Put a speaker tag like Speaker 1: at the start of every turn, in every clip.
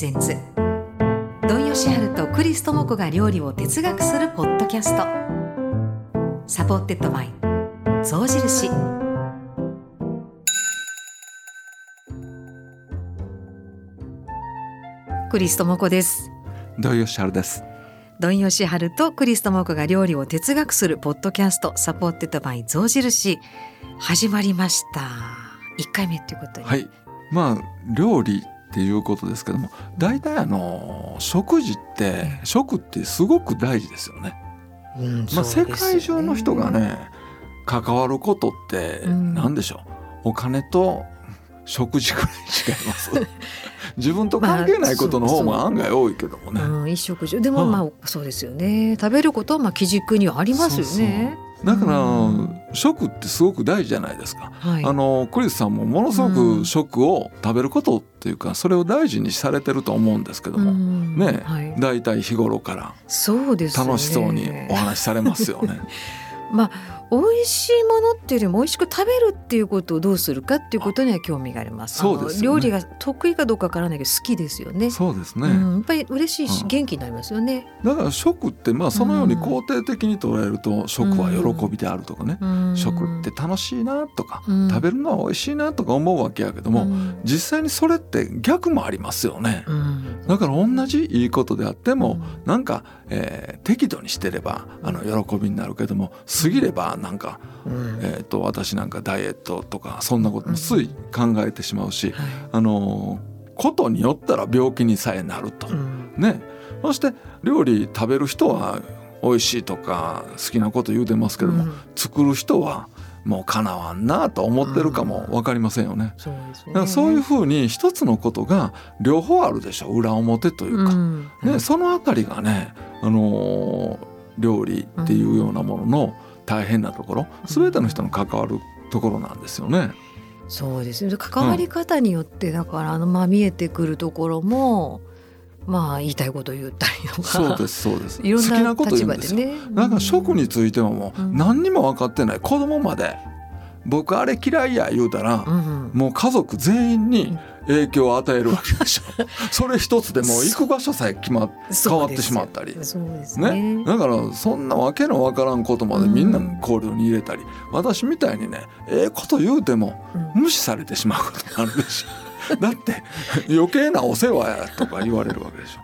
Speaker 1: presents 土井善晴とクリス智子が料理を哲学するポッドキャスト。 supported by 象印。クリス智子です。
Speaker 2: 土井善晴です。
Speaker 1: 土井善晴とクリス智子が料理を哲学するポッドキャスト。 supported by 象印。始まりました。一回目ということに
Speaker 2: はい。まあ料理っていうことですけども大体あの食事って食ってすごく大事ですよね。
Speaker 1: うん
Speaker 2: まあ、世界中の人がね関わることって
Speaker 1: うん。
Speaker 2: 何でしょう、お金と食事くらい違います。自分と関係ないことの方も案外多いけどもね、
Speaker 1: うん、一食中。でも
Speaker 2: うん。
Speaker 1: まあそうですよね。食べることはまあ基軸にはありますよね
Speaker 2: だから、
Speaker 1: うん。
Speaker 2: 食ってすごく大事じゃないですか。
Speaker 1: はい。
Speaker 2: あのクリスさんもものすご
Speaker 1: うん。
Speaker 2: く食を食べることっていうかそれを大事にされてると思うんですけども、
Speaker 1: うん。
Speaker 2: ね。
Speaker 1: はい、
Speaker 2: 大体日頃から。楽しそうにお話しされますよね。
Speaker 1: まあ美味しいものっていうよりも美味しく食べるっていうことをどうするかっていうことには興味があります。
Speaker 2: そうですよね。
Speaker 1: 料理が得意かどうかわからないけど好きですよね。
Speaker 2: そうですね、
Speaker 1: うん、やっぱり嬉しいし
Speaker 2: うん。
Speaker 1: 元気になりますよね。
Speaker 2: だから食ってまあそのように肯定的に捉えると食は喜びであるとかね、
Speaker 1: うん。
Speaker 2: 食って楽しいなとか、
Speaker 1: うん。
Speaker 2: 食べるのは美味しいなとか思うわけやけども、
Speaker 1: うん。
Speaker 2: 実際にそれって逆もありますよね。
Speaker 1: うん。
Speaker 2: だから同じいいことであっても、
Speaker 1: うん。
Speaker 2: なんか、えー適度にしてればあの喜びになるけども過ぎればなんか、
Speaker 1: うん。
Speaker 2: えー、と私なんかダイエットとかそんなこともつい考えてしまうし、
Speaker 1: はい。
Speaker 2: あのーことによったら病気にさえなると。
Speaker 1: うん。
Speaker 2: ね、そして料理食べる人は美味しいとか好きなこと言うてますけども、
Speaker 1: うん。
Speaker 2: 作る人はもうかなわんなと思ってるかも分かりませんよね。
Speaker 1: そうね。
Speaker 2: そういうふうに一つのことが両方あるでしょ。裏表というか、
Speaker 1: うん。
Speaker 2: ね、そのあたりがね、あのー料理っていうようなものの大変なところ全ての人の関わるところなんですよね。
Speaker 1: そうですね関わり方によってだからあのまあ見えてくるところもまあ言いたいこと言ったりとか
Speaker 2: そうですそうです。
Speaker 1: いろん
Speaker 2: 好きなこと言
Speaker 1: な立場
Speaker 2: うんで
Speaker 1: ね。
Speaker 2: だから食についてはもう
Speaker 1: うん
Speaker 2: 何にも分かってない子供まで僕あれ嫌いや言うたら
Speaker 1: うんうん
Speaker 2: もう家族全員に影響を与えるわけでしょ。それ一つでもう行く場所さえ決まっ変わってしまったり。
Speaker 1: ね。
Speaker 2: ね、だからそんなわけのわからんことまでみんな考慮に入れたり、私みたいにねええこと言うても
Speaker 1: うん
Speaker 2: 無視されてしまうことがあるでしょ だって余計なお世話やとか言われるわけでしょ。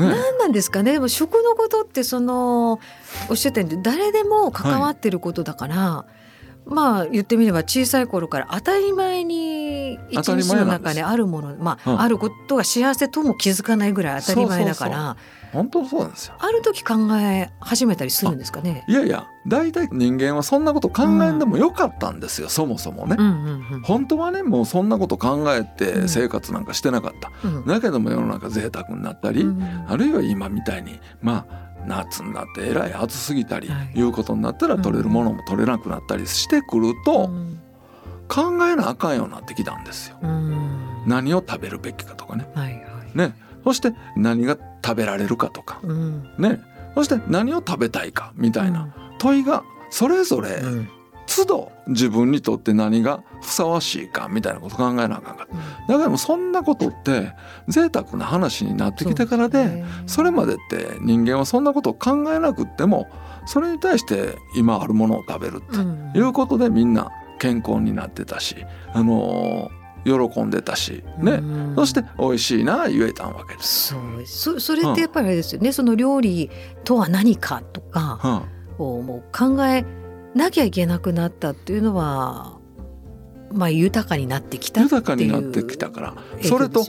Speaker 2: ね、
Speaker 1: 何なんですかねでも食のことってそのおっしゃったように誰でも関わってることだから、まあ言ってみれば小さい頃から当たり前に一日の中にあるものまあ、
Speaker 2: うん
Speaker 1: あることが幸せとも気づかないぐらい当たり前だから
Speaker 2: 本当そうなんですよ。
Speaker 1: ある時考え始めたりするんですかね？
Speaker 2: いやいや大体人間はそんなこと考えんでもよかったんですよ、そもそもね。
Speaker 1: うんうん
Speaker 2: 本当はねもうそんなこと考え
Speaker 1: うん
Speaker 2: て生活なんかしてなかった。
Speaker 1: うんうん
Speaker 2: だけども世の中贅沢になったり、
Speaker 1: うん
Speaker 2: あるいは今みたいにまあ夏になってえらい暑すぎたり、
Speaker 1: はい。
Speaker 2: いうことになったら
Speaker 1: うん。
Speaker 2: 取れるものも取れなくなったりしてくると、
Speaker 1: うん。
Speaker 2: 考えなあかんようになってきたんですよ。
Speaker 1: うん。
Speaker 2: 何を食べるべきかとかね。
Speaker 1: はいはい。
Speaker 2: ね。そして何が食べられるかとか。
Speaker 1: うん。
Speaker 2: ね。そして何を食べたいかみたいな。問いがそれぞれ
Speaker 1: うん
Speaker 2: 都度自分にとって何がふさわしいかみたいなこと考えなあかんかった。だからもうそんなことって贅沢な話になってきてからでそれまでって人間はそんなことを考えなくってもそれに対して今あるものを食べる
Speaker 1: うん。
Speaker 2: っていうことでみんな健康になってたし、あのー喜んでたしね、
Speaker 1: うん。
Speaker 2: そして美味しいな言えたわけです。
Speaker 1: そう。そそれってやっぱりあれですよね、その料理とは何かとか
Speaker 2: は
Speaker 1: をもう考えなきゃいけなくなったっていうのはまあ豊かになってきたっていう
Speaker 2: 豊かになってきたから。それと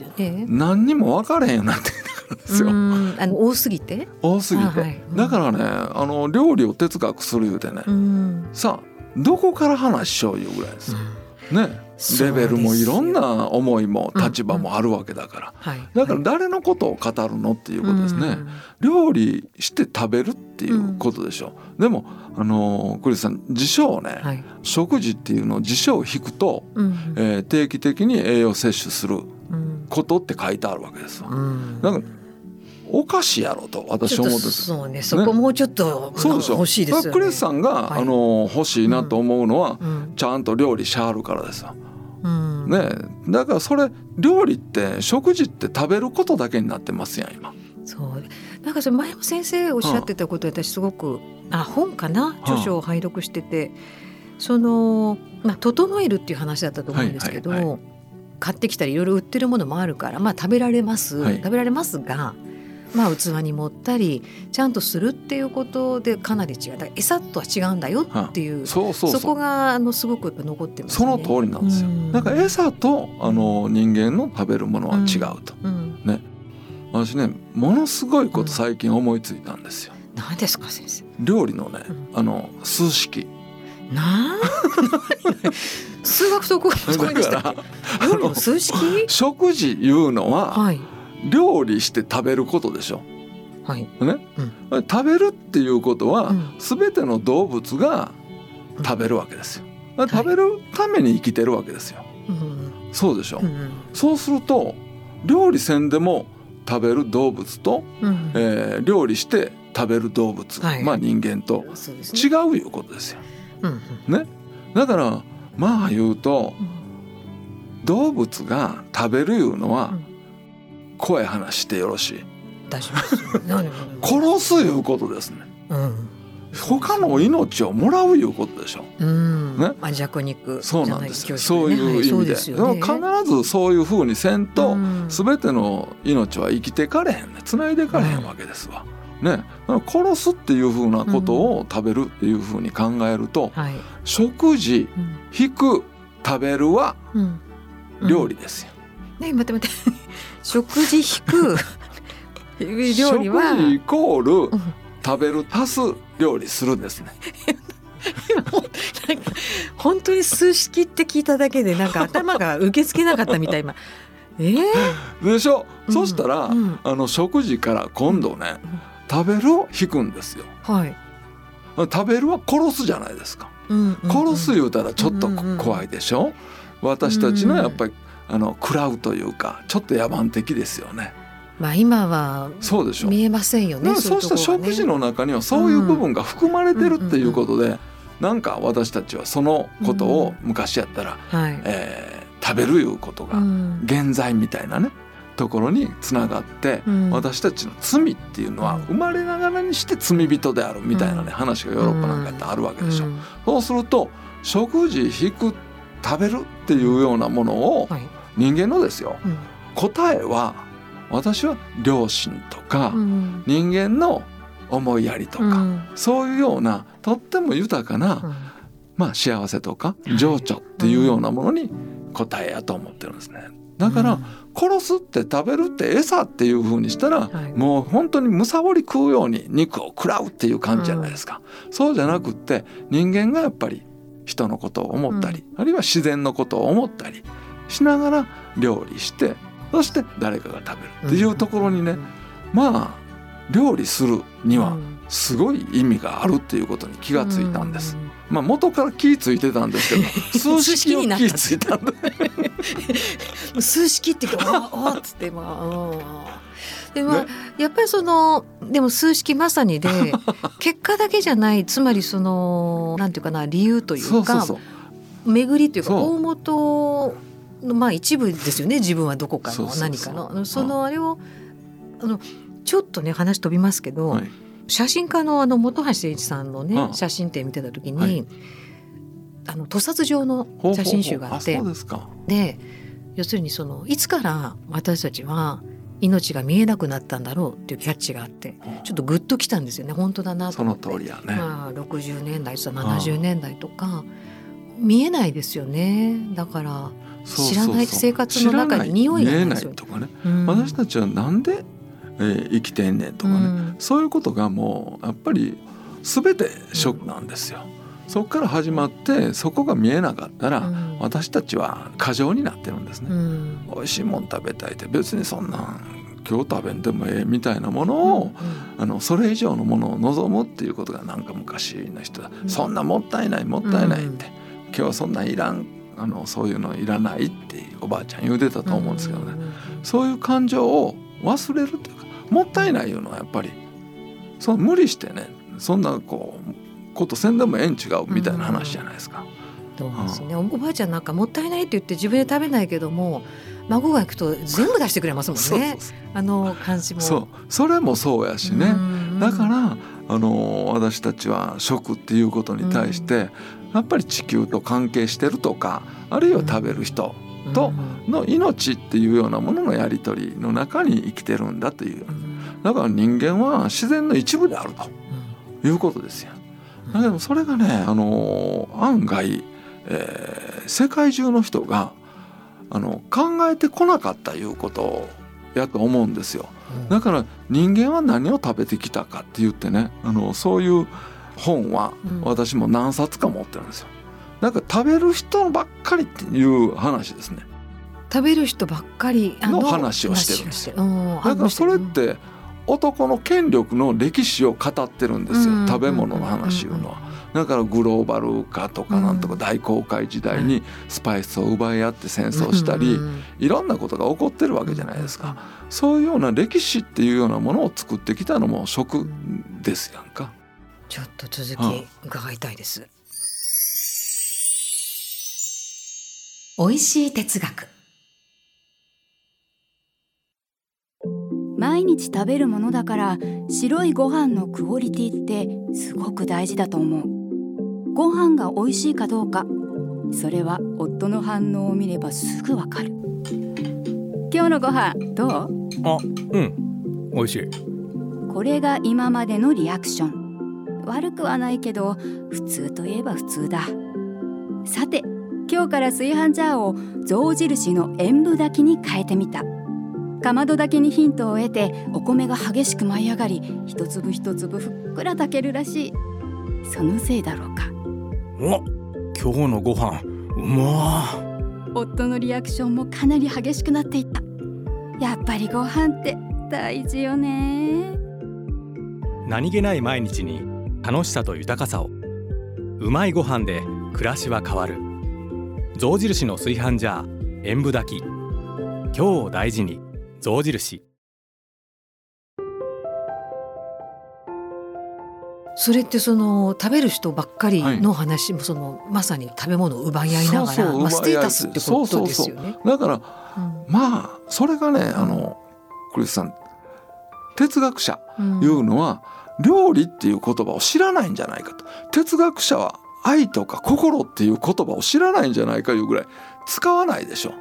Speaker 2: 何にも分からへんようになってきたからですよ。
Speaker 1: うん。あの多すぎて、
Speaker 2: 多すぎて、
Speaker 1: あはい。うん。
Speaker 2: だからねあの料理を哲学する言うてね、
Speaker 1: うん。
Speaker 2: さあどこから話しよういうぐらいですよ。ね
Speaker 1: そう
Speaker 2: レベルもいろんな思いも
Speaker 1: うん
Speaker 2: 立場もあるわけだから、
Speaker 1: はい、
Speaker 2: だから誰のことを語るのっていうことですね、料理して食べるっていうことでしょ。う、でもあのークリスさん辞書をね、
Speaker 1: うんはい。
Speaker 2: 食事っていうのを辞書を引くと、
Speaker 1: うん。
Speaker 2: えー定期的に栄養摂取する
Speaker 1: うん。
Speaker 2: ことって書いてあるわけですわ、
Speaker 1: うん。
Speaker 2: だからおかしいやろと私は思って
Speaker 1: そうねそこもうちょっと、
Speaker 2: そうでしょ。
Speaker 1: 欲しいですよね。
Speaker 2: クリスさんが、
Speaker 1: はい。
Speaker 2: あのー欲しいなと思うのは、
Speaker 1: うん。
Speaker 2: ちゃんと料理しはるからですよ。
Speaker 1: うん。
Speaker 2: ね。だからそれ料理って食事って食べることだけになってますやん今。
Speaker 1: そう。なんかそれ前も先生おっしゃってたこと私すごくあ本かな？著書を拝読してて、その、まあ、整えるっていう話だったと思うんですけど、
Speaker 2: はいはいは
Speaker 1: 買ってきたりいろいろ売ってるものもあるから、まあ、食べられます、
Speaker 2: はい。
Speaker 1: 食べられますが、まあ、器に盛ったりちゃんとするっていうことでかなり違う。だから餌とは違うんだよっていう、
Speaker 2: そうそうそう。
Speaker 1: そこがあのすごく残ってますね。
Speaker 2: その通りなんですよ。
Speaker 1: うん。
Speaker 2: だから餌とあの人間の食べるものは違うと。
Speaker 1: うん、
Speaker 2: 私ねものすごいこと最近思いついたんですよ。
Speaker 1: 何ですか先生。
Speaker 2: 料理のね
Speaker 1: うん。
Speaker 2: あの数式。
Speaker 1: なん 数学そこそこにでしたっけ料理の数式？
Speaker 2: 食事いうのは
Speaker 1: はい
Speaker 2: 料理して食べることでしょ。
Speaker 1: はい、
Speaker 2: ね、食べるっていうことは、
Speaker 1: うん。
Speaker 2: 全ての動物が食べるわけですよ。食べるために生きてるわけですよ。
Speaker 1: うん。
Speaker 2: そうでしょ？
Speaker 1: うん
Speaker 2: そうすると料理せんでも食べる動物と、
Speaker 1: うん。
Speaker 2: えー料理して食べる動物、
Speaker 1: はい。
Speaker 2: まあ人間と違ういうことですよ。
Speaker 1: うん
Speaker 2: だからまあ言うと
Speaker 1: うん。
Speaker 2: 動物が食べるいうのは
Speaker 1: うん
Speaker 2: 怖い話してよろしい？
Speaker 1: 大丈夫
Speaker 2: 殺すいうことですね。
Speaker 1: うん。
Speaker 2: 他の命をもらういうことでしょ。
Speaker 1: うん。
Speaker 2: ね。
Speaker 1: まあ弱肉
Speaker 2: そうなんです。よ。
Speaker 1: じゃ
Speaker 2: そう
Speaker 1: ない
Speaker 2: う意味で。
Speaker 1: はいでね。
Speaker 2: 必ずそういうふうにせんと、
Speaker 1: うん。
Speaker 2: 全ての命は生きてかれへんね繋いでかれへんわけですわ。ね、殺すっていうふうなことを食べるっていうふうに考えると、
Speaker 1: はい。
Speaker 2: 食事
Speaker 1: うん。
Speaker 2: 引く食べるは
Speaker 1: うん。
Speaker 2: 料理ですよ。
Speaker 1: ね待って待って食事引く料理は
Speaker 2: 食事イコール
Speaker 1: うん
Speaker 2: 食べる足す料理するんですね。
Speaker 1: なんか本当に数式って聞いただけでなんか頭が受け付けなかったみたい今。えー、
Speaker 2: でしょ、
Speaker 1: うん。
Speaker 2: そしたら、
Speaker 1: うん。
Speaker 2: あの食事から今度ね、食べるを引くんですよ。
Speaker 1: はい、
Speaker 2: 食べるは殺すじゃないですか。
Speaker 1: うんうんうん。
Speaker 2: 殺す言うたらちょっと
Speaker 1: うんうんうん。
Speaker 2: 怖いでしょ、私たちのやっぱりあの食らうというかちょっと野蛮的ですよね。
Speaker 1: まあ今は
Speaker 2: そうでしょ。
Speaker 1: 見えませんよね
Speaker 2: そうした食事の中にはそういう部分が含まれてるっていうことで、なんか私たちはそのことを昔やったら、
Speaker 1: はい、
Speaker 2: えー食べるいうことが
Speaker 1: うん。
Speaker 2: 現在みたいなねところにつながって、
Speaker 1: うん。
Speaker 2: 私たちの罪っていうのは
Speaker 1: うん。
Speaker 2: 生まれながらにして罪人であるみたいなね、
Speaker 1: うん。
Speaker 2: 話がヨーロッパなんかやってあるわけでしょ。
Speaker 1: うん。
Speaker 2: そうすると食事引く食べるっていうようなものを
Speaker 1: はい
Speaker 2: 人間のですよ。
Speaker 1: うん。
Speaker 2: 答えは私は良心とか
Speaker 1: うん。
Speaker 2: 人間の思いやりとか、
Speaker 1: うん。
Speaker 2: そういうようなとっても豊かな、
Speaker 1: うん。
Speaker 2: まあ、幸せとか情緒っていうようなものに答えやと思ってるんですね。だから、殺すって食べるって餌っていう風にしたら、
Speaker 1: はい。
Speaker 2: もう本当にむさぼり食うように肉を食らうっていう感じじゃないですか、そうじゃなくって人間がやっぱり人のことを思ったり、あるいは自然のことを思ったりしながら料理してそして誰かが食べるっていうところにね、まあ料理するにはすごい意味があるっていうことに気がついたんです。まあ元から気ついてたんですけど 数式を気ついたんで。
Speaker 1: うん数式っていうか「おお」っつってまあうん。でまあ、
Speaker 2: ね。
Speaker 1: やっぱりそのでも数式まさにで 結果だけじゃないつまりそのなんていうかな理由とい
Speaker 2: ううそうそう。
Speaker 1: 巡りというか大元のまあ一部ですよね自分はどこかの何かの。そのあれをあのちょっとね話飛びますけど、
Speaker 2: はい。
Speaker 1: 写真家のあの本橋誠一さんのね、
Speaker 2: うん。
Speaker 1: 写真展見てた時に、
Speaker 2: はい。
Speaker 1: あの屠殺場の写真集があって
Speaker 2: ですか。
Speaker 1: で要するにそのいつから私たちは命が見えなくなったんだろうっていうキャッチがあってちょっとグッときたんですよね。本当だなと
Speaker 2: その
Speaker 1: 思って。
Speaker 2: 通りやね、
Speaker 1: まあ、60年代とか70年代とか見えないですよね。だから、知らない生活の中に匂いが
Speaker 2: ないとかね、
Speaker 1: うん。
Speaker 2: 私たちはなんで、えー生きてんねんとかね、
Speaker 1: うん。
Speaker 2: そういうことがもうやっぱり全てショックなんですよ。そこから始まってそこが見えなかったら、
Speaker 1: うん。
Speaker 2: 私たちは過剰になってるんですね。
Speaker 1: うん。
Speaker 2: 美味しいもん食べたいって別にそんなん今日食べんでもええみたいなものを、あのそれ以上のものを望むっていうことがなんか昔の人は、
Speaker 1: うん。
Speaker 2: そんなもったいないもったいないって、今日はそんなんいらんあのそういうのいらないっておばあちゃん言うてたと思うんですけどね、そういう感情を忘れるというかもったいないいうのはやっぱり。その無理してねそんなこうことせんでもええん違うみたいな話じゃないですか。
Speaker 1: そうですね、おばあちゃんなんかもったいないって言って自分で食べないけども孫が行くと全部出してくれますもんね。あの感じも。
Speaker 2: そう。それもそうやしね。だからあの私たちは食っていうことに対して、やっぱり地球と関係してるとかあるいは食べる人との命っていうようなもののやり取りの中に生きてるんだという。だから人間は自然の一部であるということですよ。だけどそれがねあの案外、えー、世界中の人があの考えてこなかったいうことやと思うんですよ。だから人間は何を食べてきたかって言ってねあのそういう本は私も何冊か持ってるんですよ。なんか食べる人ばっかりっていう話ですね。
Speaker 1: 食べる人ばっかり
Speaker 2: の話をしてるんですよ。だからそれって男の権力の歴史を語ってるんですよ、食べ物の話いうのは。だからグローバル化とかなんとか大航海時代にスパイスを奪い合って戦争したりいろんなことが起こってるわけじゃないですか。そういうような歴史っていうようなものを作ってきたのも食ですやんか
Speaker 1: ちょっと続き伺いたいです、美味しい哲学。
Speaker 3: 毎日食べるものだから白いご飯のクオリティってすごく大事だと思う。ご飯が美味しいかどうかそれは夫の反応を見ればすぐわかる。今日のご飯どう？
Speaker 4: あうん。美味しい。
Speaker 3: これが今までのリアクション悪くはないけど普通といえば普通だ。さて今日から炊飯ジャーを象印の塩分炊きに変えてみた。かまどだけにヒントを得てお米が激しく舞い上がり一粒一粒ふっくら炊けるらしい。そのせいだろうか。
Speaker 4: お今日のご飯うま。
Speaker 3: 夫のリアクションもかなり激しくなっていった。やっぱりご飯って大事よね。
Speaker 5: 何気ない毎日に楽しさと豊かさを。うまいご飯で暮らしは変わる。象印の炊飯ジャー塩分炊き。今日を大事に。象印。
Speaker 1: それってその食べる人ばっかりの話もその、まさに食べ物を奪い合いながらまあ、ステータスってことですよね。
Speaker 2: だから、うん、まあそれがねあのクリスさん哲学者いうのは、うん、料理っていう言葉を知らないんじゃないかと。哲学者は愛とか心っていう言葉を知らないんじゃないかいうぐらい使わないでしょ。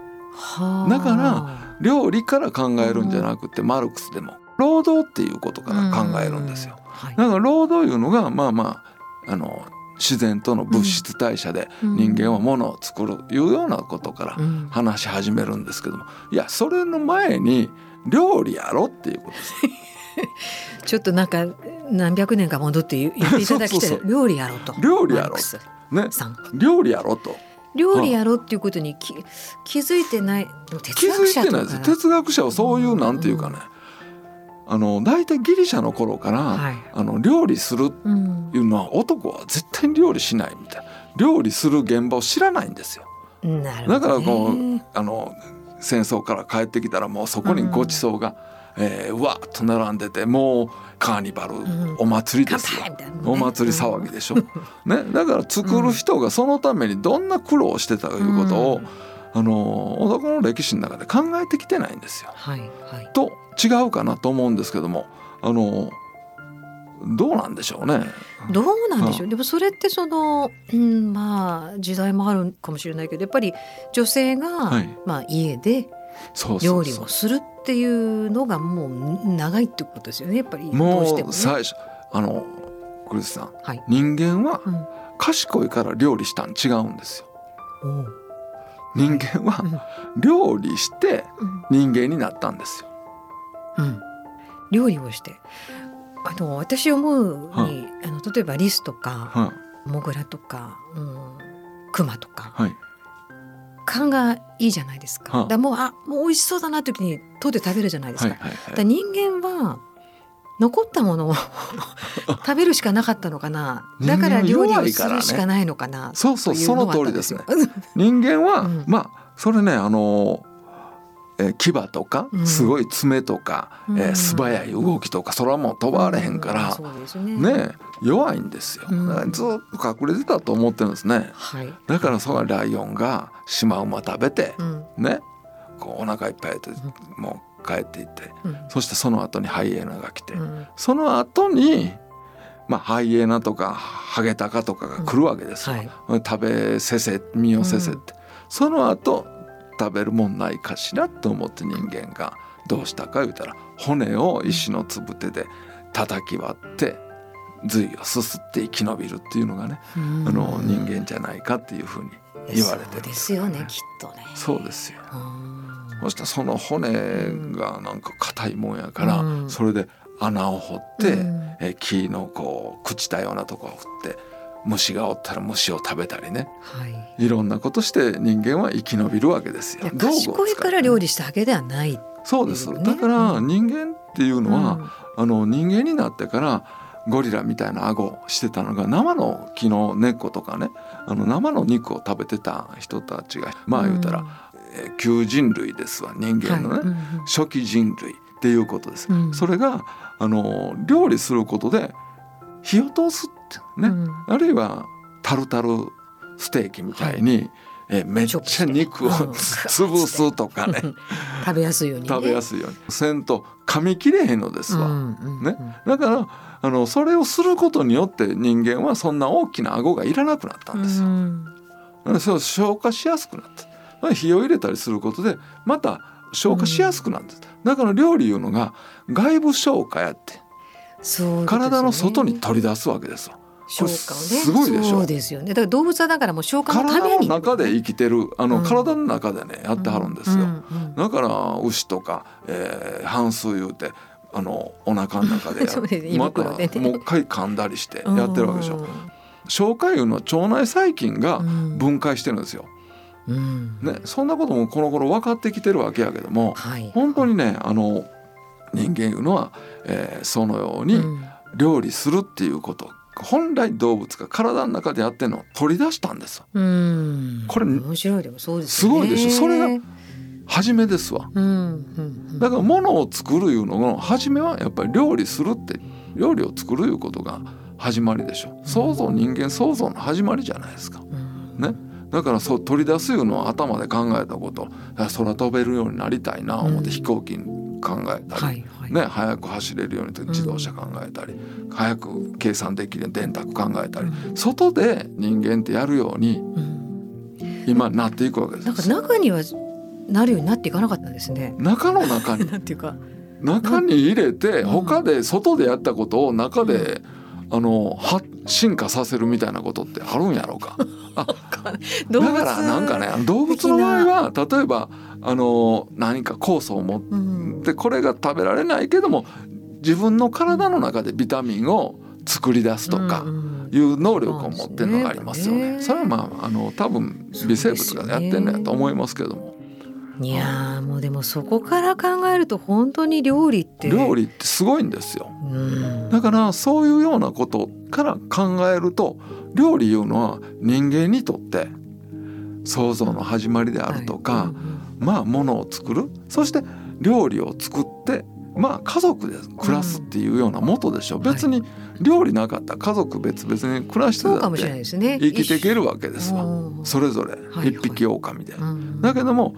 Speaker 2: だから料理から考えるんじゃなくて、マルクスでも労働っていうことから考えるんですよ。だから労働いうのがまあまああの自然との物質代謝で人間はものを作るいうようなことから話し始めるんですけどもいやそれの前に料理やろっていうことです。
Speaker 1: ちょっとなんか何百年か戻って言っていただきたい。料理やろと。
Speaker 2: 料理やろね。料理やろと。
Speaker 1: 料理やろっていうことに気気づいてない。
Speaker 2: 哲学者哲学者はそういうなんていうかね、あの大体ギリシャの頃から、はい、あの料理するいうのは、男は絶対に料理しないみたいな。料理する現場を知らないんですよ。だからこうあの戦争から帰ってきたらもうそこにごちそうが、うん、えー、うわっと並んでてもうカーニバル、うん、お祭りですよ、ね、お祭り騒ぎでしょ、ね、だから作る人がそのためにどんな苦労をしてたということを、あの男の歴史の中で考えてきてないんですよ。はいはい、と違うかなと思うんですけどもあのどうなんでしょうね。
Speaker 1: どうなんでしょう、でもそれってその、うん、まあ時代もあるかもしれないけどやっぱり女性が、はい、まあ、家で料理をするっていうのがもう長いってことですよね。やっぱり
Speaker 2: もうね、最初あのクリスさん、はい、人間は賢いから料理したん違うんですよ。人間は料理して人間になったんですよ。
Speaker 1: うん、料理をして。あの私思うに、はあの例えばリスとか、はモグラとか、うん、クマとか、はい、勘がいいじゃないですか。はだもうあもう美味しそうだなという時に取って食べるじゃないですか。だ人間は残ったものを 食べるしかなかったのかな。だから料理をするしかないのかな、
Speaker 2: ね、そうそうその通りですね。人間は、うん、まあそれねあのえー、牙とかすごい爪とか、うん、えー、素早い動きとかそれはもう飛ばれへんから、うん。ね、ね弱いんですよ、うん、ずっと隠れてたと思ってるんですね、はい、だからそのライオンがシマウマ食べて、ねこうお腹いっぱいでもう帰っていって、そしてその後にハイエナが来て、その後にまあ、ハイエナとかハゲタカとかが来るわけですよ、はい、食べせせ身をせせって、その後食べるもんないかしらと思って人間がどうしたか言うたら骨を石のつぶてで叩き割って髄をすすって生き延びるっていうのがね、あの人間じゃないかっていうふうに言われてる、
Speaker 1: ね、ですよねきっとね。
Speaker 2: そうですよ。そしてその骨がなんか硬いもんやから、それで穴を掘って、うん、え木のこう朽ちたようなとこを振って虫がおったら虫を食べたりね、はい、いろんなことして人間は生き延びるわけですよ。
Speaker 1: 賢いから料理したわけではない、ね、
Speaker 2: そうです。だから人間っていうのは、うん、あの人間になってからゴリラみたいな顎してたのが生の木の根っことかね。あの生の肉を食べてた人たちがまあ言うたら、うん、え旧人類ですわ人間のね、はい。うん、初期人類っていうことです。それがあの料理することで火を通すってね、うん、あるいはタルタルステーキみたいに、はい、えめっちゃ肉を 潰すとかね。
Speaker 1: 食べやすいように、ね、
Speaker 2: 食べやすいように。せんと噛み切れへんのですわ、うんうんうん、ね、だからあのそれをすることによって人間はそんな大きな顎がいらなくなったんですよ。うん、そう消化しやすくなって火を入れたりすることでまた消化しやすくなって、うん、だから料理いうのが外部消化やってね、体の外に取り出すわけですよ。
Speaker 1: 消化をね。すごいでしょ。そうですよね。だから動物はだからもう消化のた
Speaker 2: めに。体の中で生きてるあの、うん、体の中でねやってはるんですよ。うんうん、だから牛とか、えー、半数言うて。あのお腹の中 でね、またもう一回噛んだりしてやってるわけでしょ。消化油の腸内細菌が分解してるんですよ。うん、ね、そんなこともこの頃分かってきてるわけやけども、はい、本当にねあの人間いうのは、えー、そのように料理するっていうこと、本来動物が体の中でやってるのを取り出したんですこ
Speaker 1: れ面白いでもそうです、
Speaker 2: ね、すごいでしょそれが初めですわ、だからものを作るいうのの初めはやっぱり料理するって料理を作るいうことが始まりでしょ。創造人間創造の始まりじゃないですか、ね。だからそう取り出すいうのは頭で考えたこと。空飛べるようになりたいな思って飛行機考えたり、ね、早く走れるように自動車考えたり、うん、早く計算できる電卓考えたり、うん、外で人間ってやるように、うん、今なっていくわけです。
Speaker 1: なんか中にはなるようになっていかなかったんですね。
Speaker 2: 中の中に。
Speaker 1: なんていうか。
Speaker 2: 中に入れて他で外でやったことを中で、あのは進化させるみたいなことってあるんやろうか。あだからなんかね動物の場合は例えばあの何か酵素を持ってこれが食べられないけども自分の体の中でビタミンを作り出すとかいう能力を持ってるのがありますよね。それはまああの多分微生物がやってんのやと思いますけども。
Speaker 1: いやもうでもそこから考えると本当に料理って。
Speaker 2: 料理ってすごいんですよ、だからそういうようなことから考えると料理いうのは人間にとって創造の始まりであるとか、まあものを作る。そして料理を作ってまあ家族で暮らすっていうようなもとでしょ、うん、別に料理なかった家族別々に暮らしてたって生きていけるわけですわ、それぞれ一匹狼で、だけども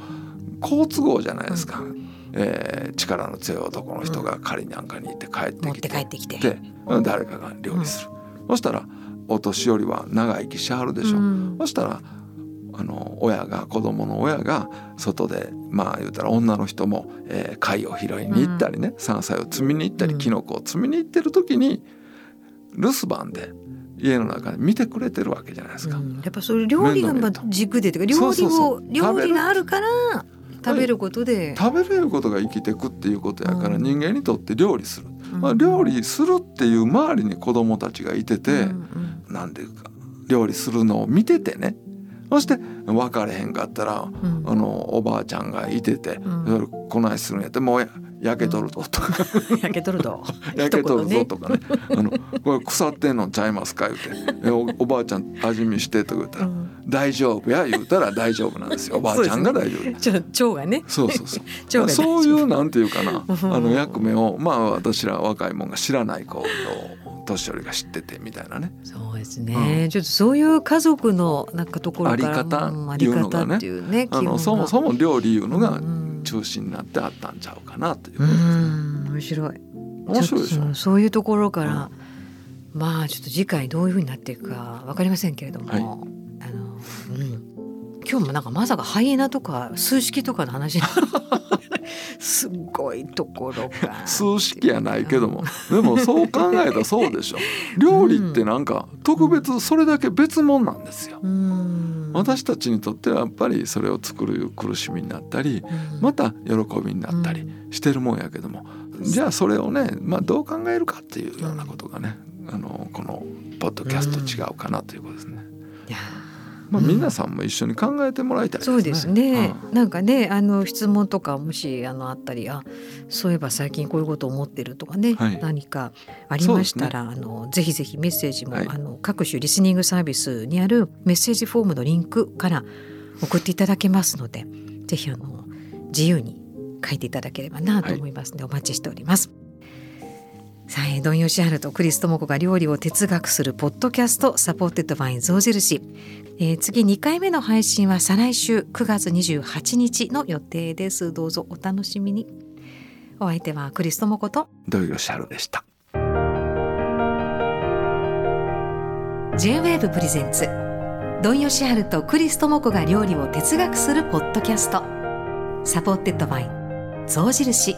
Speaker 2: 好都合じゃないですか、うん、えー、力の強い男の人が狩りなんかに行って帰ってきて,、帰ってきて。で誰かが料理する、そしたらお年寄りは長生きしはるでしょ、うん、そしたらあの親が子供の親が外でまあ言うたら女の人も、えー、貝を拾いに行ったりね、うん、山菜を摘みに行ったり、きのこを摘みに行ってる時に留守番で家の中で見てくれてるわけじゃないですか。うん、
Speaker 1: やっぱそれ料理が軸でというか料理を料理があるから食べる。ことで、
Speaker 2: 食べれることが生きていくっていうことやから、人間にとって料理する、まあ、料理するっていう周りに子供たちがいてて、うんうん、なんていうか料理するのを見ててねそして分かれへんかったら、うん、あのおばあちゃんがいてて、うん、こないするんやってもう焼けとるぞとか
Speaker 1: 焼けとるぞ
Speaker 2: 焼けとるぞとかね。あのこれ腐ってんのちゃいますか言うて。おおばあちゃん味見してとか言ったら、うん、大丈夫や言うたら大丈夫なんですよ。おばあちゃんが大丈夫。
Speaker 1: じゃ腸がね。
Speaker 2: そうそうそう。そういうなんていうかなあの役目をまあ私ら若いもんが知らないことを年寄りが知っててみたいなね。
Speaker 1: そうですね、うん、ちょっとそういう家族のなんかところ
Speaker 2: あり方いうのがねねあのそもそも料理いうのが中心になってあったんちゃうかなということですね。
Speaker 1: 面白い。
Speaker 2: 面白いでしょ？
Speaker 1: そういうところから、うん、まあちょっと次回どういうふうになっていくか分かりませんけれども、はい、あのうん、今日もなんかまさかハイエナとか数式とかの話すごいところか。
Speaker 2: 数式やないけども。でもそう考えたらそうでしょ。料理ってなんか特別それだけ別物なんですよ。私たちにとってはやっぱりそれを作る苦しみになったりまた喜びになったりしてるもんやけども。じゃあそれをね、まあ、どう考えるかっていうようなことがねあのこのポッドキャスト違うかなということですね。いやまあ、皆さんも一緒に考えてもらいたい、ね、
Speaker 1: そうですね、うん、なんかねあの質問とかもしあのあったりあそういえば最近こういうこと思ってるとかね、はい、何かありましたら、ね、あのぜひぜひメッセージも、はい、あの各種リスニングサービスにあるメッセージフォームのリンクから送っていただけますのでぜひあの自由に書いていただければなと思いますので、はい、お待ちしております。さあ、ドンヨシハルとクリストモコが料理を哲学するポッドキャスト supported by 象印、えー、次2回目の配信は再来週9月28日の予定です。どうぞお楽しみに。お相手はクリス智子と。
Speaker 2: ドンヨシハルでした。
Speaker 1: J-WAVE presents 土井善晴とクリス智子が料理を哲学するポッドキャスト。 supported by 象印